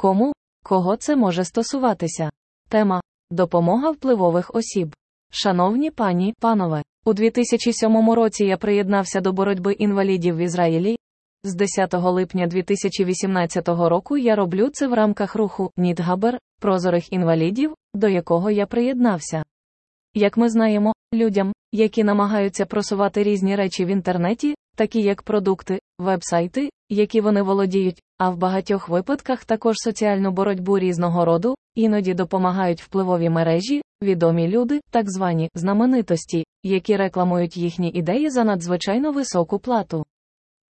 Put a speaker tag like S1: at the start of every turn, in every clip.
S1: Кому, кого це може стосуватися? Тема Допомога впливових осіб. Шановні пані, панове, у 2007 році я приєднався до боротьби інвалідів в Ізраїлі. З 10 липня 2018 року я роблю це в рамках руху Нідгабер прозорих інвалідів, до якого я приєднався. Як ми знаємо, людям, які намагаються просувати різні речі в інтернеті, такі як продукти, вебсайти, які вони володіють, а в багатьох випадках також соціальну боротьбу різного роду, іноді допомагають впливові мережі, відомі люди, так звані знаменитості, які рекламують їхні ідеї за надзвичайно високу плату.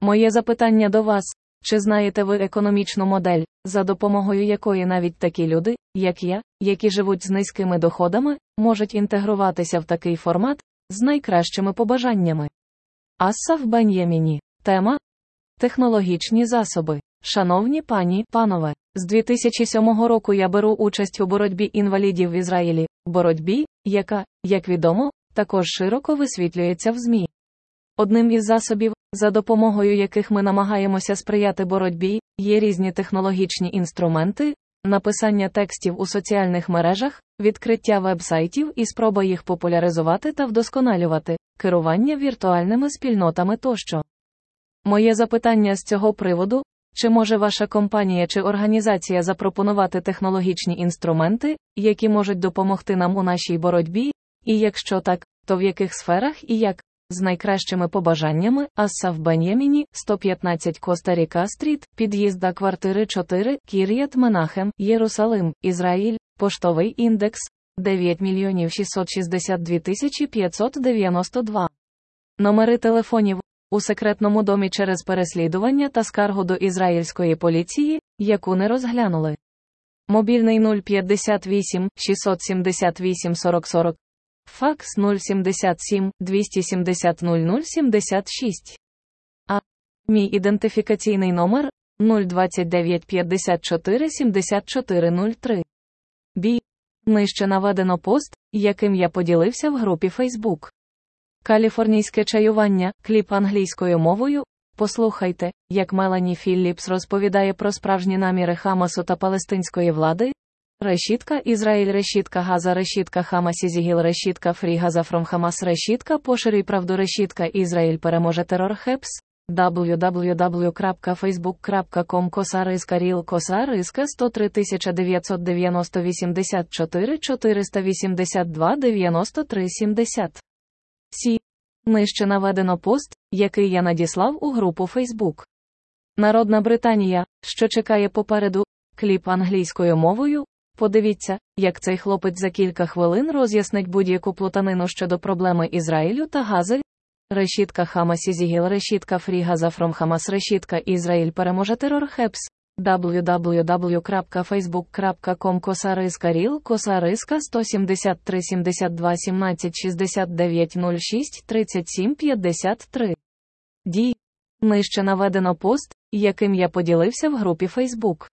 S1: Моє запитання до вас. Чи знаєте ви економічну модель, за допомогою якої навіть такі люди, як я, які живуть з низькими доходами, можуть інтегруватися в такий формат з найкращими побажаннями? Ассав Бен'яміні. Тема Технологічні засоби. Шановні пані, панове, з 2007 року я беру участь у боротьбі інвалідів в Ізраїлі, боротьбі, яка, як відомо, також широко висвітлюється в ЗМІ. Одним із засобів, за допомогою яких ми намагаємося сприяти боротьбі, є різні технологічні інструменти, написання текстів у соціальних мережах, відкриття вебсайтів і спроба їх популяризувати та вдосконалювати, керування віртуальними спільнотами тощо. Моє запитання з цього приводу чи може ваша компанія чи організація запропонувати технологічні інструменти, які можуть допомогти нам у нашій боротьбі, і якщо так, то в яких сферах і як? З найкращими побажаннями Асса в Бен'яміні, 115 Коста-Ріка Стріт, під'їзд до квартири 4, Кір'ят Менахем, Єрусалим, Ізраїль, поштовий індекс 9 мільйонів 662 тисячі 592. Номери телефонів у секретному домі через переслідування та скаргу до ізраїльської поліції, яку не розглянули. Мобільний 058 678 40 40 Факс 077 270 0076. А. Мій ідентифікаційний номер 029 54 74 03. Бі. Нижче наведено пост, яким я поділився в групі Facebook. Каліфорнійське чаювання, кліп англійською мовою. Послухайте, як Мелані Філліпс розповідає про справжні наміри Хамасу та палестинської влади, Решітка Ізраїль решітка Газа решітка Hamas is evil решітка Free Gaza from Hamas решітка Поширюй правду решітка Ізраїль переможе терор https www.facebook.com коса риска reel коса риска 103 990 84 482 93 70 Сі. Нижче наведено пост, який я надіслав у групу Facebook. Народна Британія, що чекає попереду, кліп англійською мовою, Подивіться, як цей хлопець за кілька хвилин роз'яснить будь-яку плутанину щодо проблеми Ізраїлю та Гази. Решітка Hamas is evil решітка Free Gaza from Hamas решітка Ізраїль переможе терор https www.facebook.com коса риска reel коса риска 173 72 17 69 06 37 53 Ді. Нижче наведено пост, яким я поділився в групі Facebook.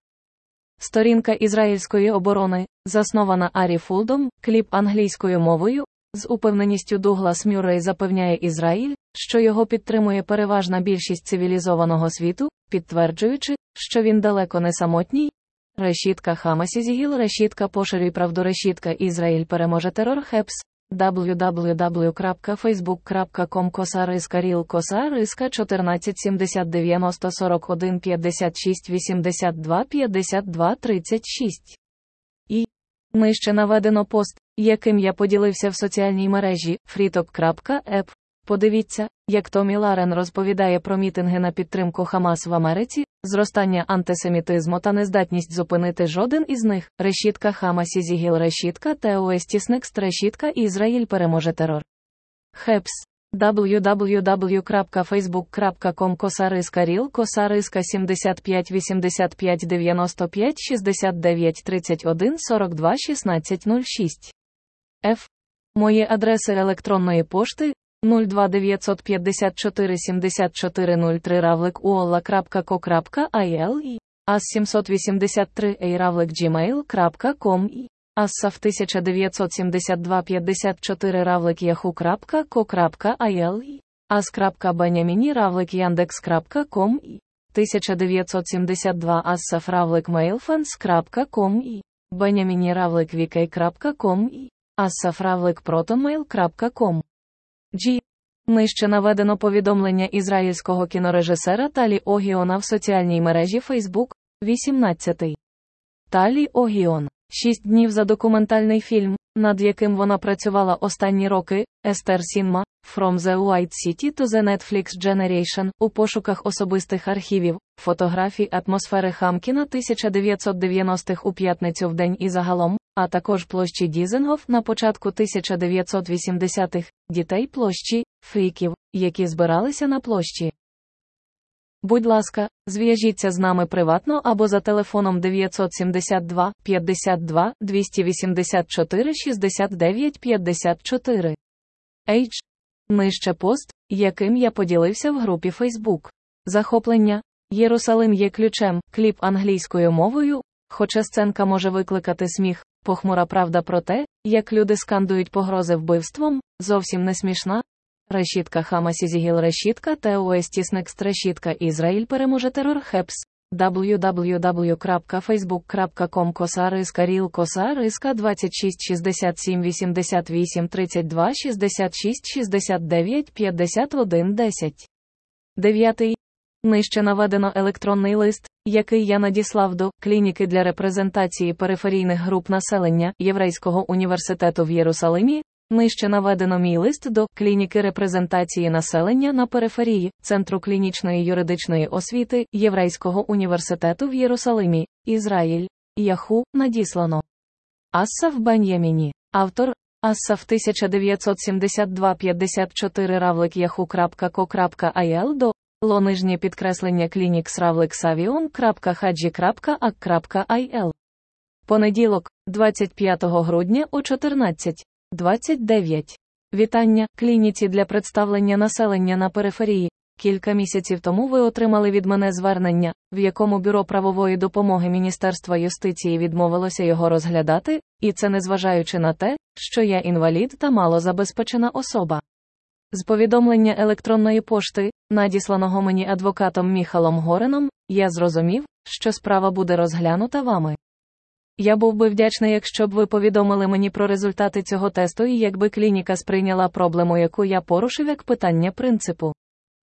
S1: Сторінка ізраїльської оборони, заснована Арі Фулдом, кліп англійською мовою, з упевненістю Дуглас Мюррей запевняє Ізраїль, що його підтримує переважна більшість цивілізованого світу, підтверджуючи, що він далеко не самотній. Решітка Hamas is evil, решітка поширюй правду, решітка Ізраїль переможе терор https www.facebook.com Косариска Ріл Косариска 14 70 90 41 56 82 52 36. І нижче наведено пост, яким я поділився в соціальній мережі freetalk.app. Подивіться, як Томі Ларен розповідає про мітинги на підтримку Хамас в Америці, зростання антисемітизму та нездатність зупинити жоден із них. Решітка Хамасі Зігіл решітка Теоестіснекст решітка Ізраїль переможе терор. Хепс www.facebook.com Косариска Ріл Косариска 75 85 95 69 31 42 16 06 Ф. Мої адреси електронної пошти 02954 7403 равлик uolla.co.il і as 783 a равлик gmail.com і asaf 1972 54 равлик yahoo.co.il і as.benjamini равлик yandex.com і 1972 assafravlikmailfans.com і benjaminravlikvk.com і assafravlikprotonmail.com G. Нижче наведено повідомлення ізраїльського кінорежисера Талі Огіона в соціальній мережі Facebook, 18. Талі Огіон. Шість днів за документальний фільм, над яким вона працювала останні роки, Естер Сінма, From the White City to the Netflix Generation, у пошуках особистих архівів, фотографій атмосфери Хамкіна 1990-х у п'ятницю в день і загалом, а також площі Дізенгоф на початку 1980-х, дітей площі, фріків, які збиралися на площі. Будь ласка, зв'яжіться з нами приватно або за телефоном 972 52 284 69 54. H. Нижче пост, яким я поділився в групі Facebook. Захоплення. Єрусалим є ключем, кліп англійською мовою, хоча сценка може викликати сміх, похмура правда про те, як люди скандують погрози вбивством, зовсім не смішна, Решітка Hamas is evil решітка the West is next решітка Ізраїль переможе терор https www.facebook.com коса риска reel коса риска 26 67 88 32 66 69 51 10. 9. Нижче наведено електронний лист, який я надіслав до клініки для репрезентації периферійних груп населення Єврейського університету в Єрусалимі, Нижче наведено мій лист до клініки репрезентації населення на периферії Центру клінічної юридичної освіти Єврейського університету в Єрусалимі, Ізраїль, Яху, надіслано. Ассав Бен'яміні. Автор Ассав 1972 54 равлик яху.ко.ил до ло нижнє підкреслення клінік савіон.хаджі.ак.ил. Понеділок, 25 грудня о 14. 29. Вітання клініці для представлення населення на периферії. Кілька місяців тому ви отримали від мене звернення, в якому Бюро правової допомоги Міністерства юстиції відмовилося його розглядати, і це незважаючи на те, що я інвалід та малозабезпечена особа. З повідомлення електронної пошти, надісланого мені адвокатом Міхалом Гореном, я зрозумів, що справа буде розглянута вами. Я був би вдячний, якщо б ви повідомили мені про результати цього тесту і якби клініка сприйняла проблему, яку я порушив як питання принципу.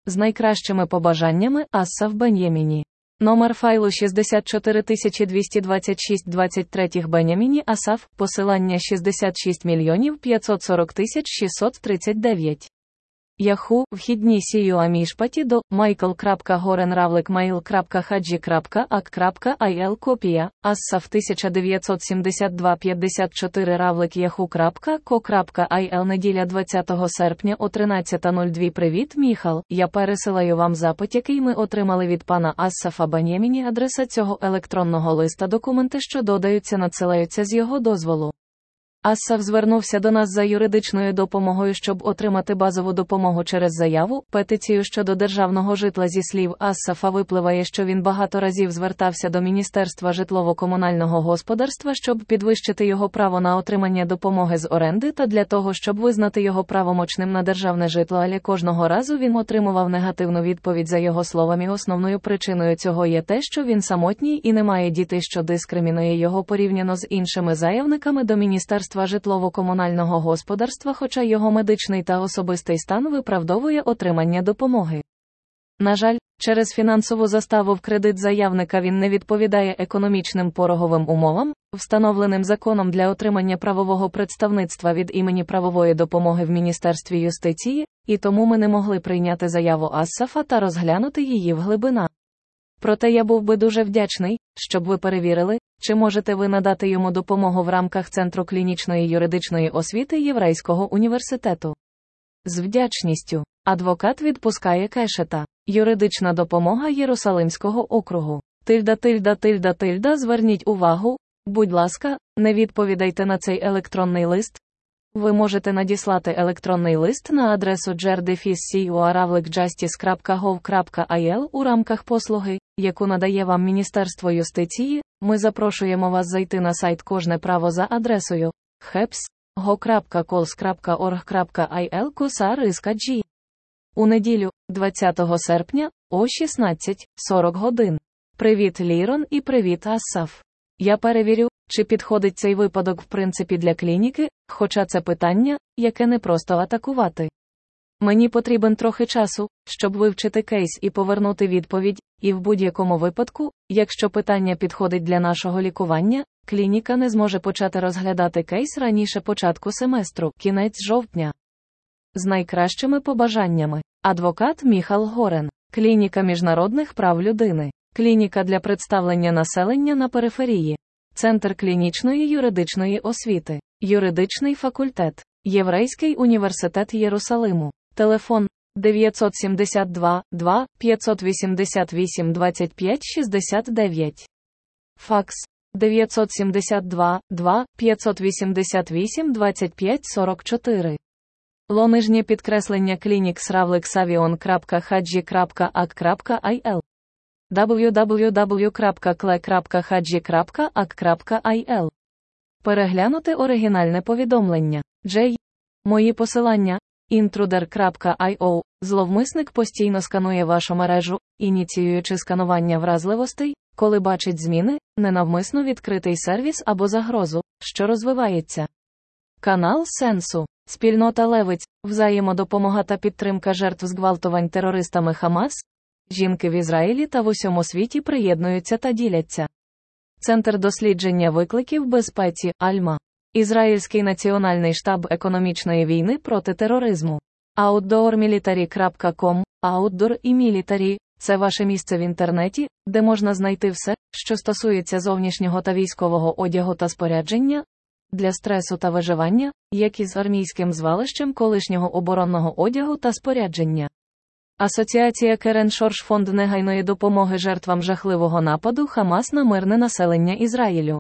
S1: З найкращими побажаннями Асса в Бен'яміні. Номер файлу 64226 23 Беняміні Асаф, посилання 66 мільйонів 540 тисяч 639. Яху, вхідні сію амішпаті до michael.gorenravlikmail.hadji.ak.il копія, Ассав 1972 54 равлик яху.ко.ил неділя 20 серпня о 13.02 Привіт, Міхал. Я пересилаю вам запит, який ми отримали від пана Ассафа Банєміні. Адреса цього електронного листа документи, що додаються, надсилаються з його дозволу. Ассав звернувся до нас за юридичною допомогою, щоб отримати базову допомогу через заяву, петицію щодо державного житла зі слів Ассафа випливає, що він багато разів звертався до Міністерства житлово-комунального господарства, щоб підвищити його право на отримання допомоги з оренди та для того, щоб визнати його правомочним на державне житло, але кожного разу він отримував негативну відповідь за його словами. Основною причиною цього є те, що він самотній і не має дітей, що дискримінує його порівняно з іншими заявниками до міністерства Міністерства житлово-комунального господарства, хоча його медичний та особистий стан виправдовує отримання допомоги. На жаль, через фінансову заставу в кредит заявника він не відповідає економічним пороговим умовам, встановленим законом для отримання правового представництва від імені правової допомоги в Міністерстві юстиції, і тому ми не могли прийняти заяву Ассафа та розглянути її в глибина. Проте я був би дуже вдячний, щоб ви перевірили, чи можете ви надати йому допомогу в рамках Центру клінічної юридичної освіти Єврейського університету. З вдячністю, адвокат відпускає кешета, юридична допомога Єрусалимського округу. Тильда, тильда, тильда, тильда, зверніть увагу, будь ласка, не відповідайте на цей електронний лист, ви можете надіслати електронний лист на адресу jerdefis.cu.aravlikjustice.gov.il у рамках послуги, яку надає вам Міністерство юстиції. Ми запрошуємо вас зайти на сайт Кожне право за адресою heps.go.cols.org.il У неділю, 20 серпня, о 16.40 годин. Привіт, Лірон, і привіт, Асаф. Я перевірю, чи підходить цей випадок в принципі для клініки, хоча це питання, яке не просто атакувати. Мені потрібен трохи часу, щоб вивчити кейс і повернути відповідь, і в будь-якому випадку, якщо питання підходить для нашого лікування, клініка не зможе почати розглядати кейс раніше початку семестру, кінець жовтня. З найкращими побажаннями. Адвокат Міхал Горен, клініка міжнародних прав людини, клініка для представлення населення на периферії, Центр клінічної юридичної освіти, юридичний факультет, Єврейський університет Єрусалиму, телефон 972 2 588 25 69. Факс 972 2 588 25 44. Лонижнє підкреслення клінік sravlexavion.hadji.ak.il www.kle.hadji.ak.il Переглянути оригінальне повідомлення. J. Мої посилання. Intruder.io Зловмисник постійно сканує вашу мережу, ініціюючи сканування вразливостей, коли бачить зміни, ненавмисно відкритий сервіс або загрозу, що розвивається. Канал Сенсу. Спільнота Левиць, взаємодопомога та підтримка жертв зґвалтувань терористами Хамас. Жінки в Ізраїлі та в усьому світі приєднуються та діляться. Центр дослідження викликів безпеці Альма. Ізраїльський національний штаб економічної війни проти тероризму. OutdoorMilitary.com Outdoor і Military – це ваше місце в інтернеті, де можна знайти все, що стосується зовнішнього та військового одягу та спорядження для стресу та виживання, як і з армійським звалищем колишнього оборонного одягу та спорядження. Асоціація Керен Шорш фонд негайної допомоги жертвам жахливого нападу Хамас на мирне населення Ізраїлю.